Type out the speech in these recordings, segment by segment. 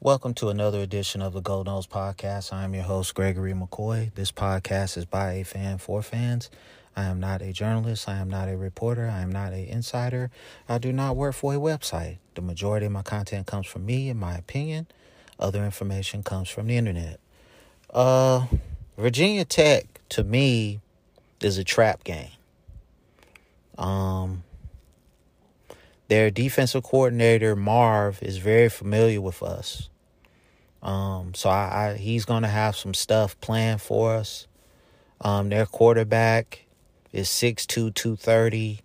Welcome to another edition of the Go Noles Podcast. I am your host, Gregory McCoy. This podcast is by a fan for fans. I am not a journalist. I am not a reporter. I am not an insider. I do not work for a website. The majority of my content comes from me and my opinion. Other information comes from the internet. Uh, Virginia Tech, to me, is a trap game. Um, their defensive coordinator Marve is very familiar with us. Um, so I, I he's gonna have some stuff planned for us. Um, their quarterback is 6'2", 230,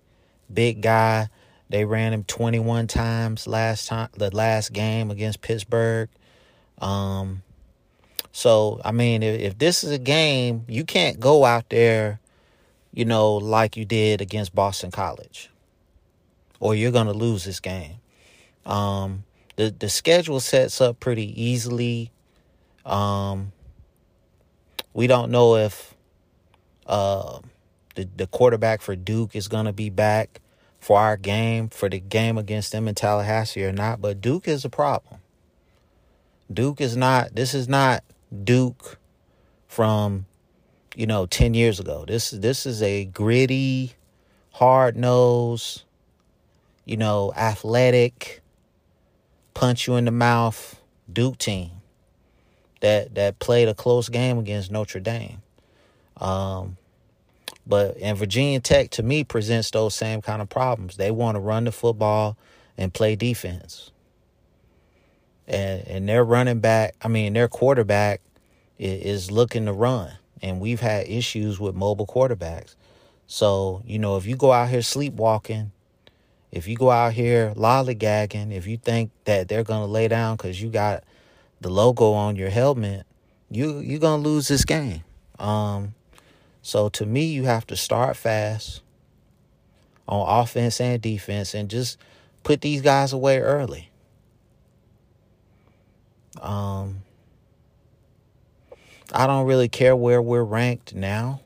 big guy. They ran him 21 times last time the last game against Pittsburgh. Um, so I mean, if, if this is a game, you can't go out there, you know, like you did against Boston College or you're going to lose this game. Um, the the schedule sets up pretty easily. Um, we don't know if uh, the the quarterback for Duke is going to be back for our game for the game against them in Tallahassee or not, but Duke is a problem. Duke is not. This is not Duke from you know 10 years ago. This this is a gritty, hard nose you know, athletic, punch you in the mouth Duke team that that played a close game against Notre Dame. Um, but and Virginia Tech to me presents those same kind of problems. They want to run the football and play defense. And and their running back, I mean their quarterback is, is looking to run. And we've had issues with mobile quarterbacks. So, you know, if you go out here sleepwalking if you go out here lollygagging, if you think that they're gonna lay down because you got the logo on your helmet, you you're gonna lose this game. Um, so to me, you have to start fast on offense and defense, and just put these guys away early. Um, I don't really care where we're ranked now.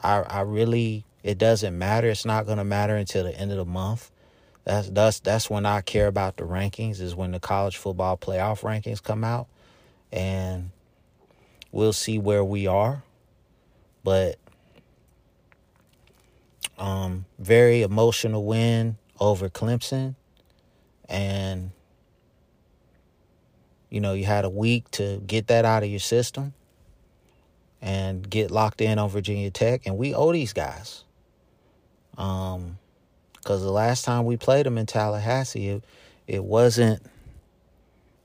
I I really it doesn't matter. It's not going to matter until the end of the month. That's that's that's when I care about the rankings. Is when the college football playoff rankings come out, and we'll see where we are. But um, very emotional win over Clemson, and you know you had a week to get that out of your system and get locked in on Virginia Tech, and we owe these guys. Um, because the last time we played them in Tallahassee, it, it wasn't,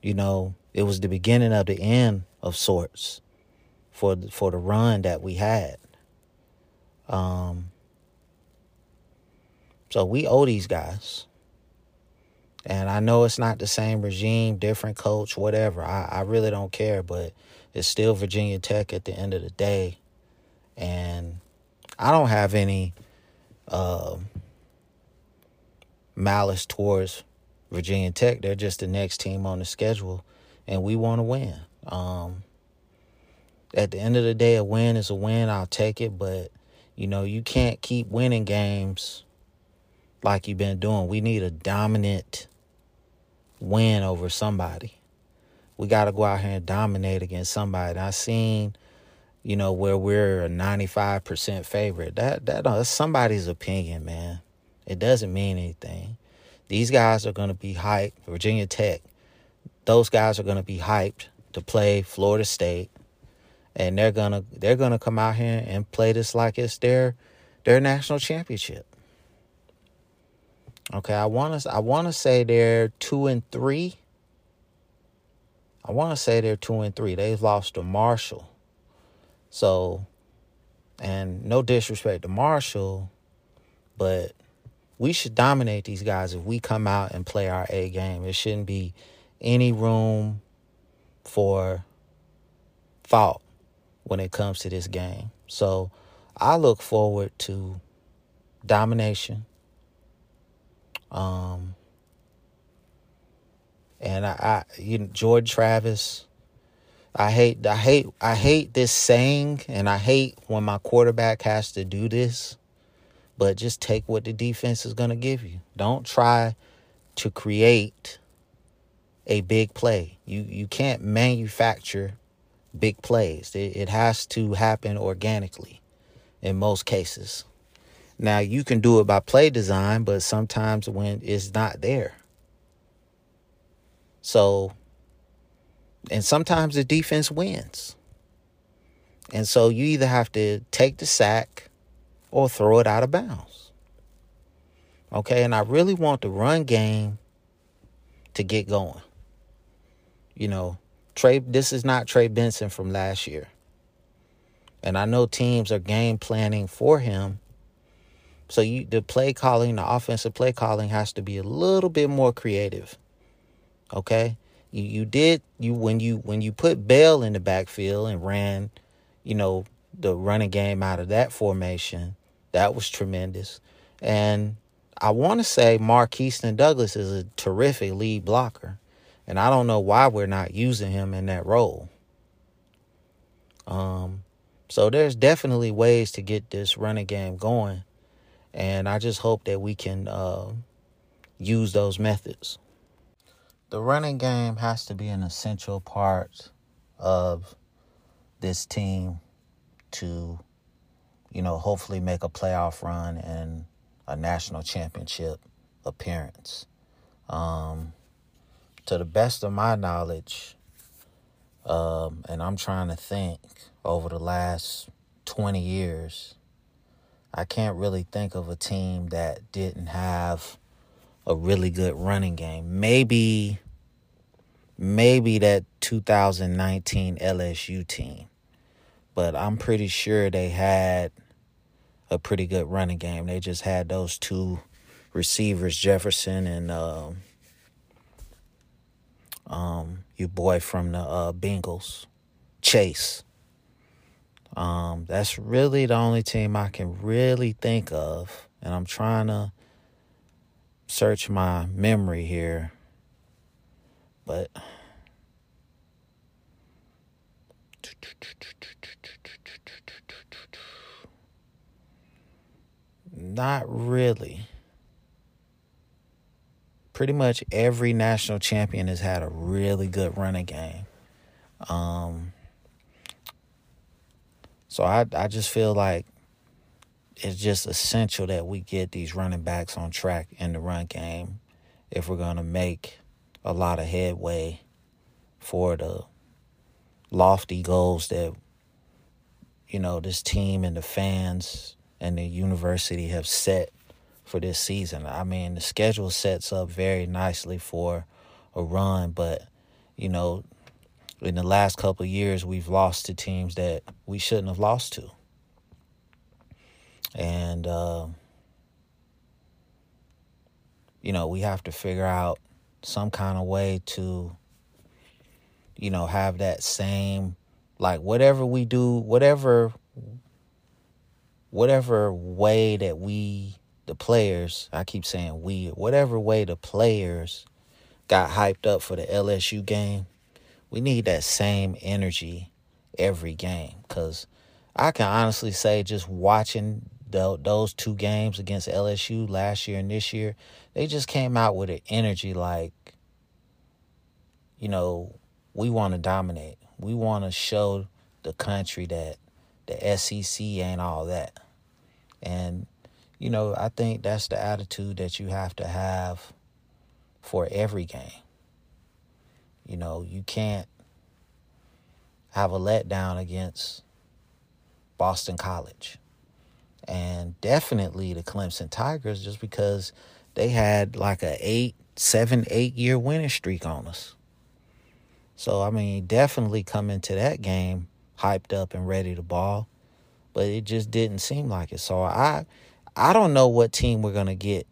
you know, it was the beginning of the end of sorts for the, for the run that we had. Um, so we owe these guys. And I know it's not the same regime, different coach, whatever. I, I really don't care, but it's still Virginia Tech at the end of the day. And I don't have any uh, malice towards Virginia Tech. They're just the next team on the schedule, and we want to win. Um, at the end of the day, a win is a win. I'll take it, but you know you can't keep winning games like you've been doing. We need a dominant win over somebody. We got to go out here and dominate against somebody. I seen you know, where we're a 95% favorite. That that uh, that's somebody's opinion, man. It doesn't mean anything. These guys are going to be hyped. Virginia Tech, those guys are going to be hyped to play Florida State, and they're gonna they're gonna come out here and play this like it's their their national championship. Okay, I want to I want to say they're two and three. I want to say they're two and three. They've lost to Marshall. So, and no disrespect to Marshall, but we should dominate these guys if we come out and play our A game. It shouldn't be any room for thought when it comes to this game. So I look forward to domination. Um, and I, I you know, Jordan Travis, I hate I hate I hate this saying and I hate when my quarterback has to do this. But just take what the defense is going to give you. Don't try to create a big play. You you can't manufacture big plays. It, it has to happen organically in most cases. Now you can do it by play design, but sometimes when it's not there. So and sometimes the defense wins. And so you either have to take the sack or throw it out of bounds. Okay, and I really want the run game to get going. You know, Trey this is not Trey Benson from last year. And I know teams are game planning for him. So you the play calling, the offensive play calling has to be a little bit more creative. Okay? You you did you when you when you put Bell in the backfield and ran, you know, the running game out of that formation, that was tremendous. And I want to say Markeston Douglas is a terrific lead blocker. And I don't know why we're not using him in that role. Um, so there's definitely ways to get this running game going. And I just hope that we can uh, use those methods the running game has to be an essential part of this team to, you know, hopefully make a playoff run and a national championship appearance. Um, to the best of my knowledge, um, and I'm trying to think over the last 20 years, I can't really think of a team that didn't have a really good running game. Maybe maybe that 2019 LSU team. But I'm pretty sure they had a pretty good running game. They just had those two receivers, Jefferson and uh, um, your boy from the uh, Bengals, Chase. Um, that's really the only team I can really think of. And I'm trying to search my memory here. But not really. Pretty much every national champion has had a really good running game. Um, so I I just feel like it's just essential that we get these running backs on track in the run game if we're going to make a lot of headway for the lofty goals that you know this team and the fans and the university have set for this season. I mean, the schedule sets up very nicely for a run, but you know, in the last couple years we've lost to teams that we shouldn't have lost to and uh, you know we have to figure out some kind of way to you know have that same like whatever we do whatever whatever way that we the players i keep saying we whatever way the players got hyped up for the lsu game we need that same energy every game. Because i can honestly say just watching those two games against LSU last year and this year, they just came out with an energy like, you know, we want to dominate. We want to show the country that the SEC ain't all that. And, you know, I think that's the attitude that you have to have for every game. You know, you can't have a letdown against Boston College and definitely the Clemson Tigers just because they had like a eight, seven, eight year winning streak on us. So I mean, definitely come into that game hyped up and ready to ball, but it just didn't seem like it. So I, I don't know what team we're gonna get.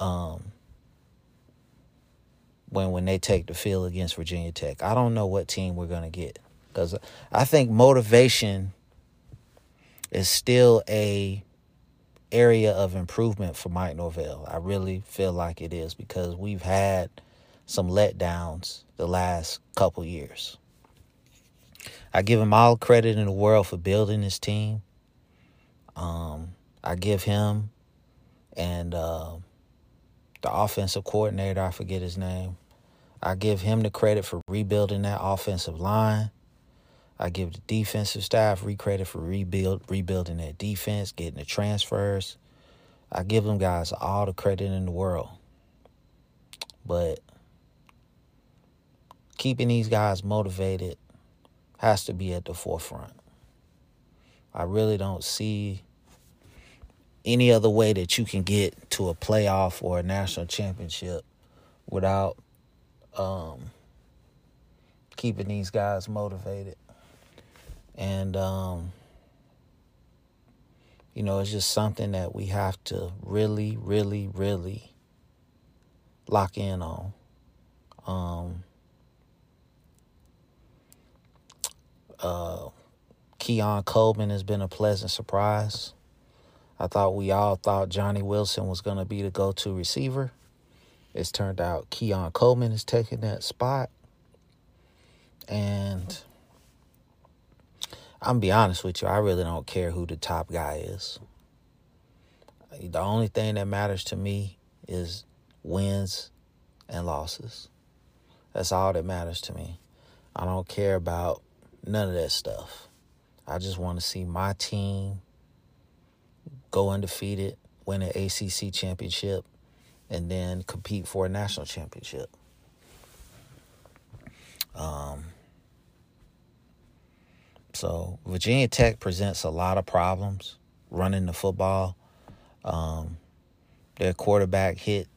Um, when when they take the field against Virginia Tech, I don't know what team we're gonna get because I think motivation is still a area of improvement for Mike Norvell. I really feel like it is because we've had some letdowns the last couple years. I give him all credit in the world for building his team. Um, I give him and uh, the offensive coordinator, I forget his name, I give him the credit for rebuilding that offensive line. I give the defensive staff re credit for rebuild rebuilding that defense, getting the transfers. I give them guys all the credit in the world. But keeping these guys motivated has to be at the forefront. I really don't see any other way that you can get to a playoff or a national championship without um, keeping these guys motivated. And, um, you know, it's just something that we have to really, really, really lock in on. Um, uh, Keon Coleman has been a pleasant surprise. I thought we all thought Johnny Wilson was going to be the go to receiver. It's turned out Keon Coleman is taking that spot. And I'm be honest with you, I really don't care who the top guy is. The only thing that matters to me is wins and losses. That's all that matters to me. I don't care about none of that stuff. I just want to see my team go undefeated, win an ACC championship, and then compete for a national championship. Um, so Virginia Tech presents a lot of problems running the football. Um, their quarterback hit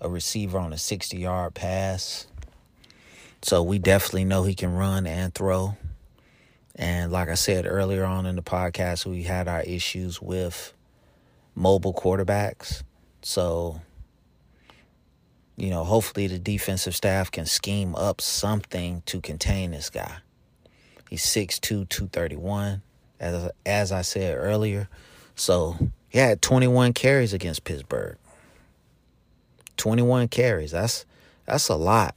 a receiver on a 60 yard pass. So we definitely know he can run and throw. And like I said earlier on in the podcast, we had our issues with mobile quarterbacks. So, you know, hopefully the defensive staff can scheme up something to contain this guy. He's 6'2, 231, as, as I said earlier. So he had 21 carries against Pittsburgh. 21 carries. That's that's a lot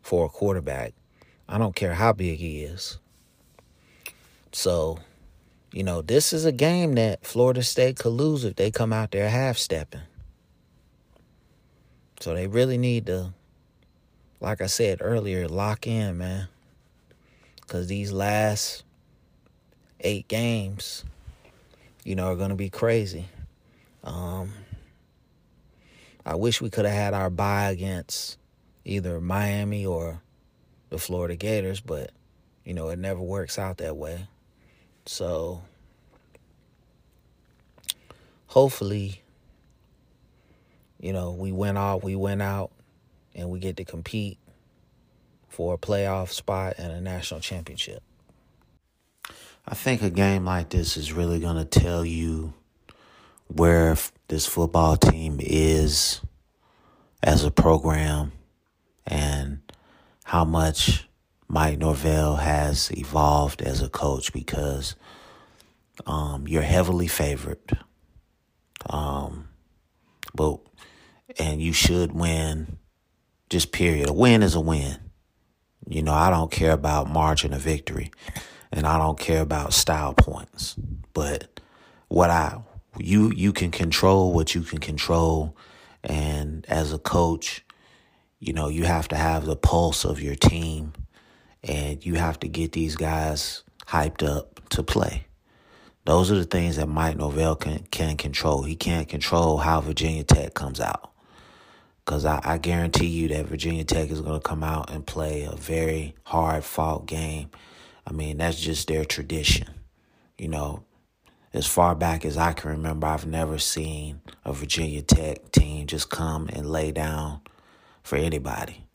for a quarterback. I don't care how big he is. So, you know, this is a game that Florida State could lose if they come out there half stepping. So they really need to, like I said earlier, lock in, man. Because these last eight games, you know, are going to be crazy. Um, I wish we could have had our bye against either Miami or the Florida Gators, but, you know, it never works out that way. So hopefully, you know, we went out, we went out and we get to compete for a playoff spot and a national championship. I think a game like this is really going to tell you where this football team is as a program and how much Mike Norvell has evolved as a coach because um, you're heavily favored. Um, but and you should win. Just period. A win is a win. You know, I don't care about margin of victory, and I don't care about style points. But what I you you can control what you can control, and as a coach, you know you have to have the pulse of your team and you have to get these guys hyped up to play. Those are the things that Mike Norvell can, can control. He can't control how Virginia Tech comes out. Because I, I guarantee you that Virginia Tech is going to come out and play a very hard fought game. I mean, that's just their tradition. You know, as far back as I can remember, I've never seen a Virginia Tech team just come and lay down for anybody.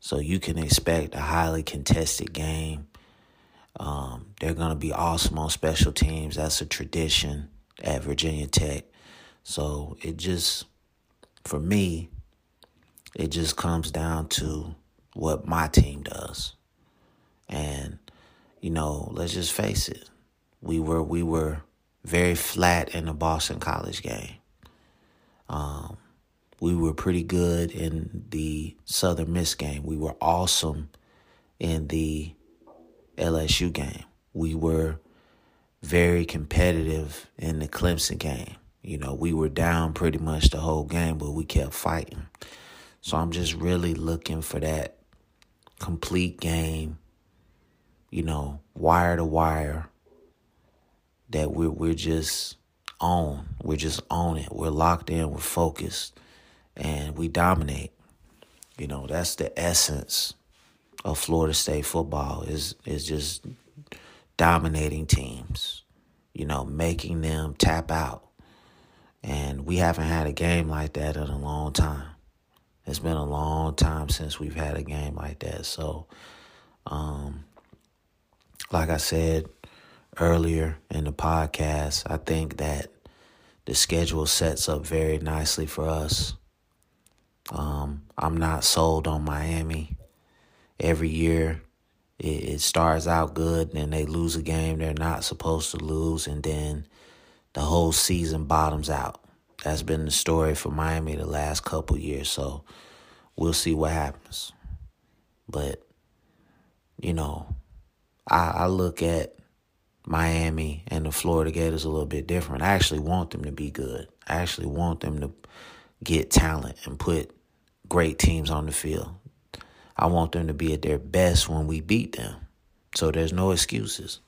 So you can expect a highly contested game. Um, they're going to be awesome on special teams. That's a tradition at Virginia Tech. So it just, for me, it just comes down to what my team does. And, you know, let's just face it. We were we were very flat in the Boston College game. Um, we were pretty good in the Southern Miss game. We were awesome in the LSU game. We were very competitive in the Clemson game. You know, we were down pretty much the whole game, but we kept fighting. So I'm just really looking for that complete game, you know, wire to wire, that we're, we're just on. We're just on it. We're locked in, we're focused, and we dominate. You know, that's the essence of Florida State football is is just dominating teams, you know, making them tap out. And we haven't had a game like that in a long time. It's been a long time since we've had a game like that. So, um, like I said earlier in the podcast, I think that the schedule sets up very nicely for us. Um, I'm not sold on Miami. Every year, it, it starts out good, and they lose a game they're not supposed to lose, and then the whole season bottoms out. That's been the story for Miami the last couple years. So we'll see what happens. But you know, I, I look at Miami and the Florida Gators a little bit different. I actually want them to be good. I actually want them to get talent and put great teams on the field. I want them to be at their best when we beat them. So there's no excuses.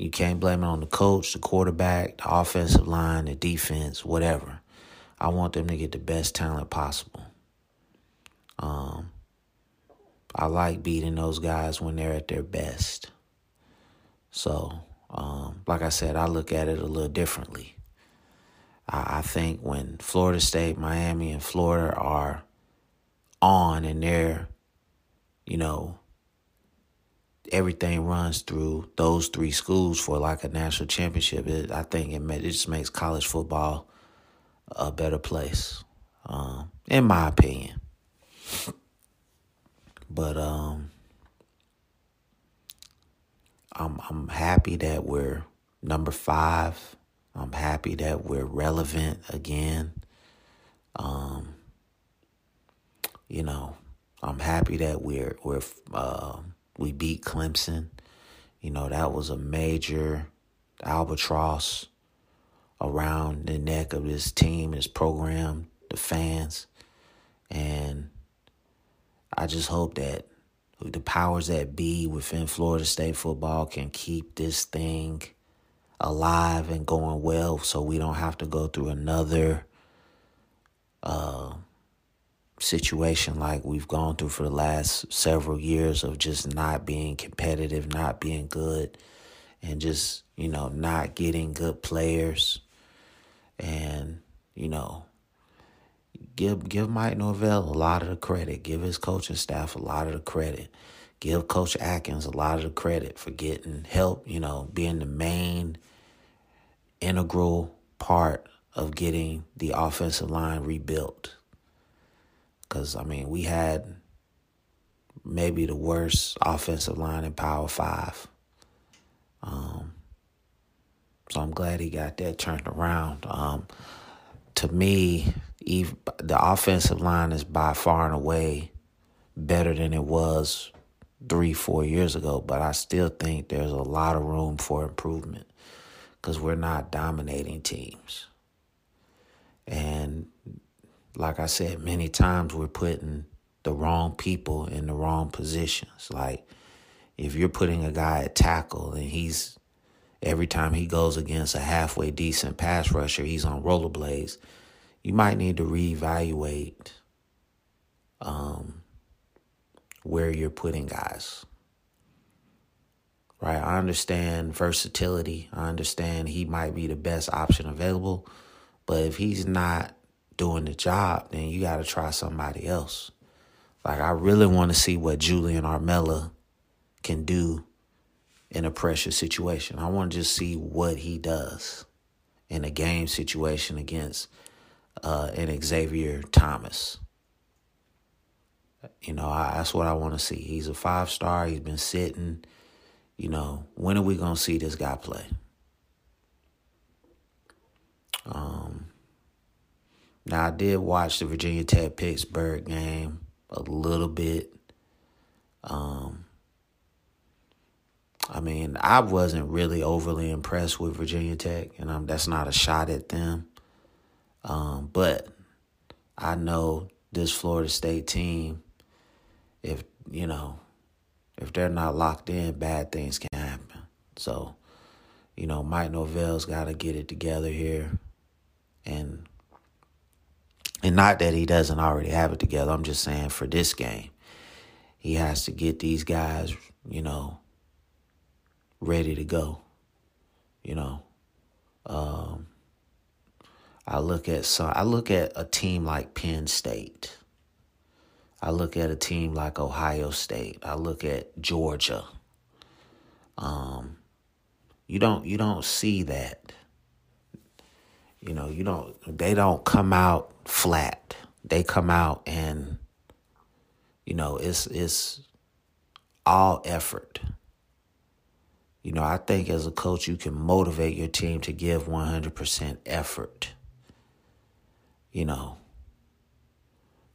You can't blame it on the coach, the quarterback, the offensive line, the defense, whatever. I want them to get the best talent possible. Um, I like beating those guys when they're at their best. So, um, like I said, I look at it a little differently. I, I think when Florida State, Miami, and Florida are on and they're, you know, everything runs through those three schools for like a national championship. It, I think it, it just makes college football a better place, um, in my opinion. But um, I'm I'm happy that we're number five. I'm happy that we're relevant again. Um, you know, I'm happy that we're we're uh, we beat Clemson. You know, that was a major albatross around the neck of this team, this program, the fans. And I just hope that the powers that be within Florida State football can keep this thing alive and going well so we don't have to go through another uh, situation like we've gone through for the last several years of just not being competitive, not being good, and just, you know, not getting good players. And, you know, give give Mike Norvell a lot of the credit. Give his coaching staff a lot of the credit. Give Coach Atkins a lot of the credit for getting help, you know, being the main integral part of getting the offensive line rebuilt. Because, I mean, we had maybe the worst offensive line in Power Five. Um, so I'm glad he got that turned around. Um, to me, even, the offensive line is by far and away better than it was three, four years ago, but I still think there's a lot of room for improvement because we're not dominating teams. And like I said many times, we're putting the wrong people in the wrong positions. Like if you're putting a guy at tackle and he's every time he goes against a halfway decent pass rusher, he's on rollerblades, you might need to reevaluate um, where you're putting guys. Right? I understand versatility. I understand he might be the best option available. But if he's not doing the job, then you got to try somebody else. Like, I really want to see what Julian Armella can do in a pressure situation. I want to just see what he does in a game situation against uh, and Xavier Thomas. You know, I, that's what I want to see. He's a five star. He's been sitting. You know, when are we gonna see this guy play? Um. Now I did watch the Virginia Tech Pittsburgh game a little bit. Um. I mean, I wasn't really overly impressed with Virginia Tech, and I'm, that's not a shot at them. Um, but I know this Florida State team, if, you know, if they're not locked in, bad things can happen. So, you know, Mike Norvell's got to get it together here, and and not that he doesn't already have it together. I'm just saying for this game, he has to get these guys, you know, ready to go. You know, um, I look at some. I look at a team like Penn State. I look at a team like Ohio State. I look at Georgia. Um, you don't you don't see that. You know, you don't they don't come out flat. They come out and you know, it's it's all effort. You know, I think as a coach you can motivate your team to give 100% effort. You know,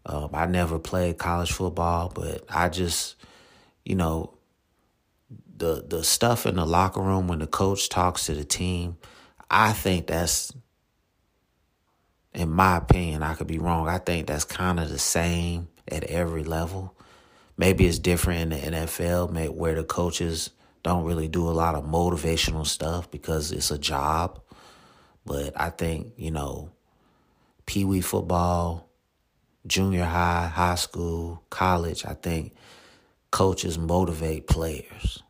um, I never played college football, but I just, you know, the the stuff in the locker room when the coach talks to the team, I think that's, in my opinion, I could be wrong. I think that's kind of the same at every level. Maybe it's different in the NFL, where the coaches don't really do a lot of motivational stuff because it's a job. But I think you know, pee wee football junior high, high school, college, I think coaches motivate players.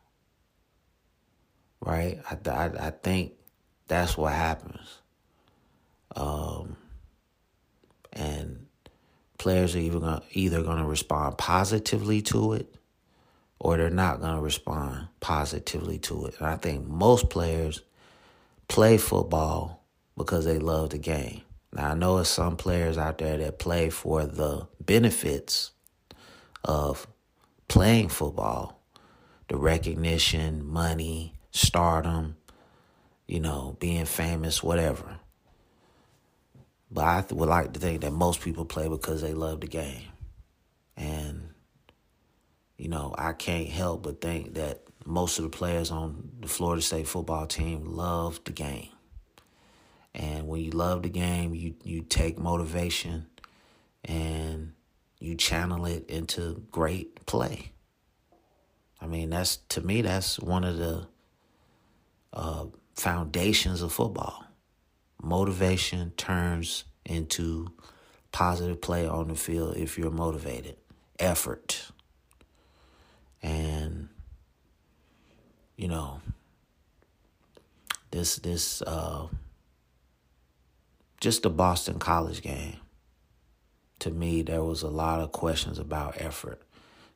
Right? I, I, I think that's what happens. And players are either gonna, either going to respond positively to it or they're not going to respond positively to it. And I think most players play football because they love the game. Now, I know there's some players out there that play for the benefits of playing football the recognition, money, stardom, you know, being famous, whatever. But I would like to think that most people play because they love the game. And, you know, I can't help but think that most of the players on the Florida State football team love the game. And when you love the game, you, you take motivation and you channel it into great play. I mean, that's to me, that's one of the uh, foundations of football. Motivation turns into positive play on the field if you're motivated. Effort. And, you know, this, this, uh, just the Boston College game, to me, there was a lot of questions about effort.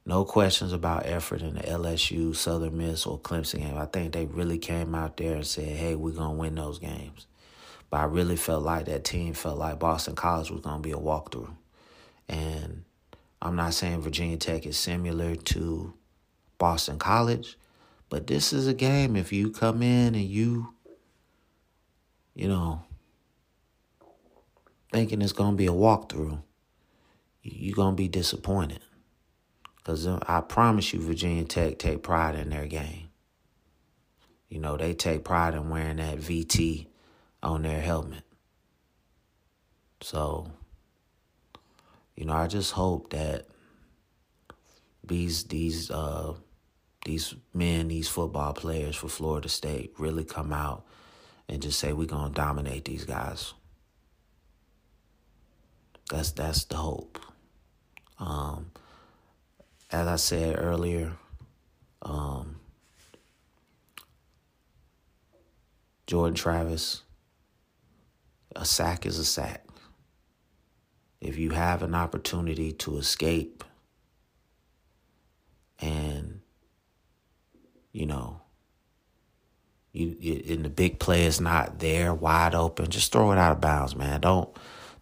No questions about effort in the LSU, Southern Miss, or Clemson game. I think they really came out there and said, hey, we're going to win those games. But I really felt like that team felt like Boston College was going to be a walkthrough. And I'm not saying Virginia Tech is similar to Boston College, but this is a game if you come in and you, you know, thinking it's going to be a walkthrough, you're going to be disappointed. Because uh, I promise you, Virginia Tech take pride in their game. You know, they take pride in wearing that VT on their helmet. So, you know, I just hope that these these uh these men, these football players for Florida State really come out and just say we're gonna dominate these guys. That's that's the hope. Um, as I said earlier, um, Jordan Travis, a sack is a sack. If you have an opportunity to escape and, you know, you, and the big play is not there wide open, just throw it out of bounds, man. Don't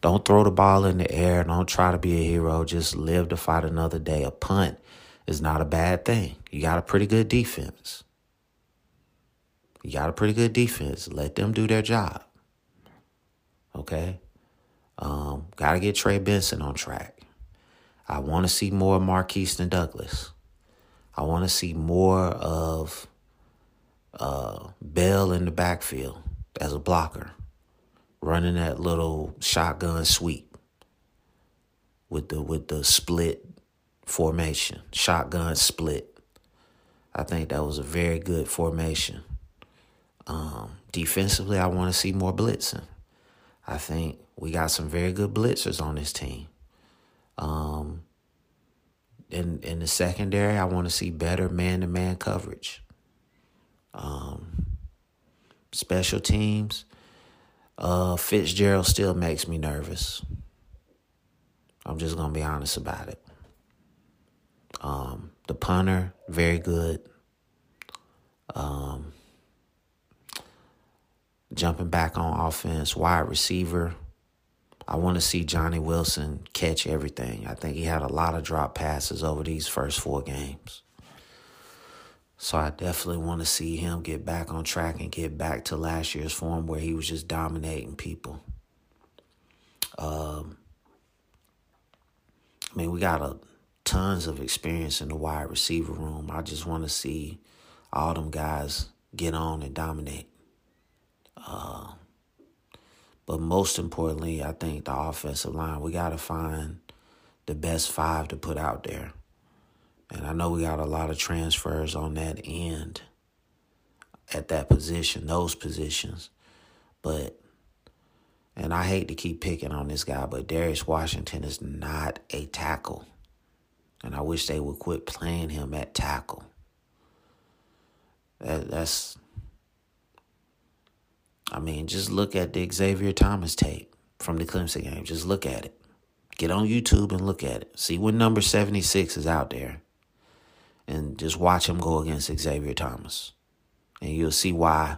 don't throw the ball in the air. Don't try to be a hero. Just live to fight another day. A punt is not a bad thing. You got a pretty good defense. You got a pretty good defense. Let them do their job. Okay? Um, got to get Trey Benson on track. I want to see more Markeston Douglas. I want to see more of uh, Bell in the backfield as a blocker running that little shotgun sweep with the with the split formation, shotgun split. I think that was a very good formation. Um, defensively, I want to see more blitzing. I think we got some very good blitzers on this team. Um, in in the secondary, I want to see better man to man coverage. Um, special teams, uh, Fitzgerald still makes me nervous. I'm just gonna be honest about it. Um, the punter, very good. Um, jumping back on offense, wide receiver. I want to see Johnny Wilson catch everything. I think he had a lot of drop passes over these first four games. So I definitely want to see him get back on track and get back to last year's form where he was just dominating people. Um, I mean, we got a tons of experience in the wide receiver room. I just want to see all them guys get on and dominate. Uh, but most importantly, I think the offensive line, we got to find the best five to put out there. And I know we got a lot of transfers on that end at that position, those positions. But, and I hate to keep picking on this guy, but Darius Washington is not a tackle. And I wish they would quit playing him at tackle. That, that's I mean, just look at the Xavier Thomas tape from the Clemson game. Just look at it. Get on YouTube and look at it. See when number 76 is out there. And just watch him go against Xavier Thomas. And you'll see why.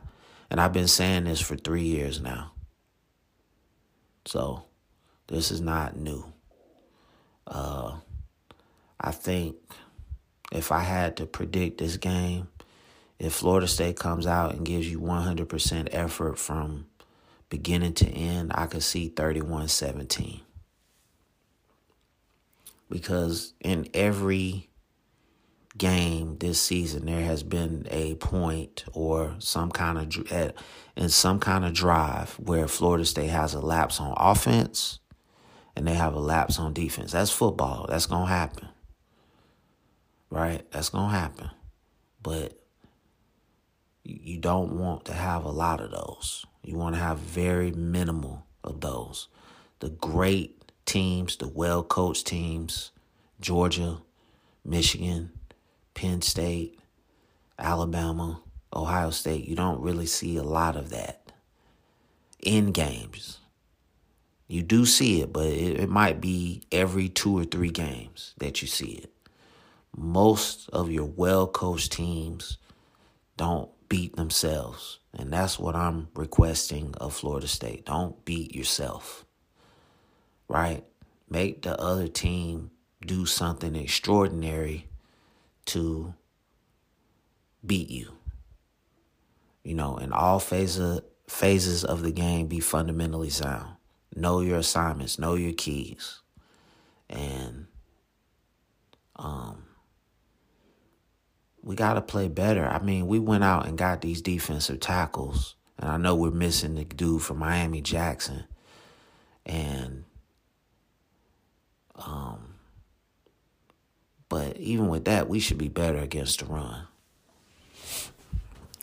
And I've been saying this for three years now. So this is not new. Uh, I think if I had to predict this game, if Florida State comes out and gives you 100% effort from beginning to end, I could see 31 17. Because in every game this season, there has been a point or some kind of in some kind of drive where Florida State has a lapse on offense and they have a lapse on defense. That's football. That's gonna happen, right? That's gonna happen. But you don't want to have a lot of those. You want to have very minimal of those. The great teams, the well coached teams, Georgia, Michigan, Penn State, Alabama, Ohio State, you don't really see a lot of that in games. You do see it, but it, it might be every two or three games that you see it. Most of your well coached teams don't beat themselves. And that's what I'm requesting of Florida State. Don't beat yourself. Right? Make the other team do something extraordinary to beat you. You know, in all phases phases of the game be fundamentally sound. Know your assignments, know your keys. And um we got to play better. I mean, we went out and got these defensive tackles, and I know we're missing the dude from Miami Jackson, and um, but even with that, we should be better against the run.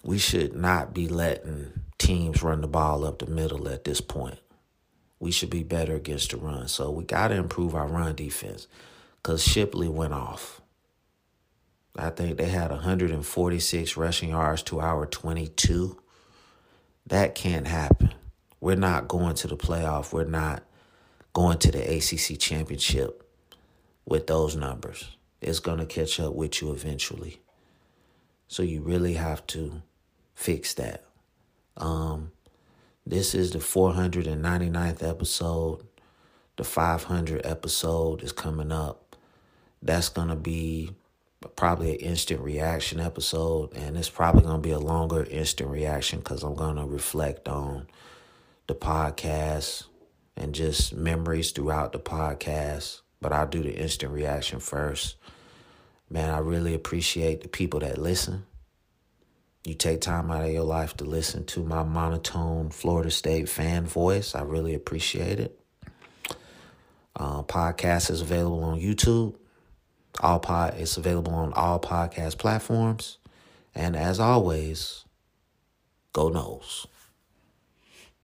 We should not be letting teams run the ball up the middle at this point. We should be better against the run. So we got to improve our run defense because Shipley went off. I think they had 146 rushing yards to our 22. That can't happen. We're not going to the playoff. We're not going to the ACC championship with those numbers. It's going to catch up with you eventually. So you really have to fix that. Um, this is the 499th episode. The 500 episode is coming up. That's going to be probably an instant reaction episode, and it's probably going to be a longer instant reaction because I'm going to reflect on the podcast and just memories throughout the podcast. But I'll do the instant reaction first. Man, I really appreciate the people that listen. You take time out of your life to listen to my monotone Florida State fan voice. I really appreciate it. Uh, podcast is available on YouTube. All pod it's available on all podcast platforms. And as always, go Noles.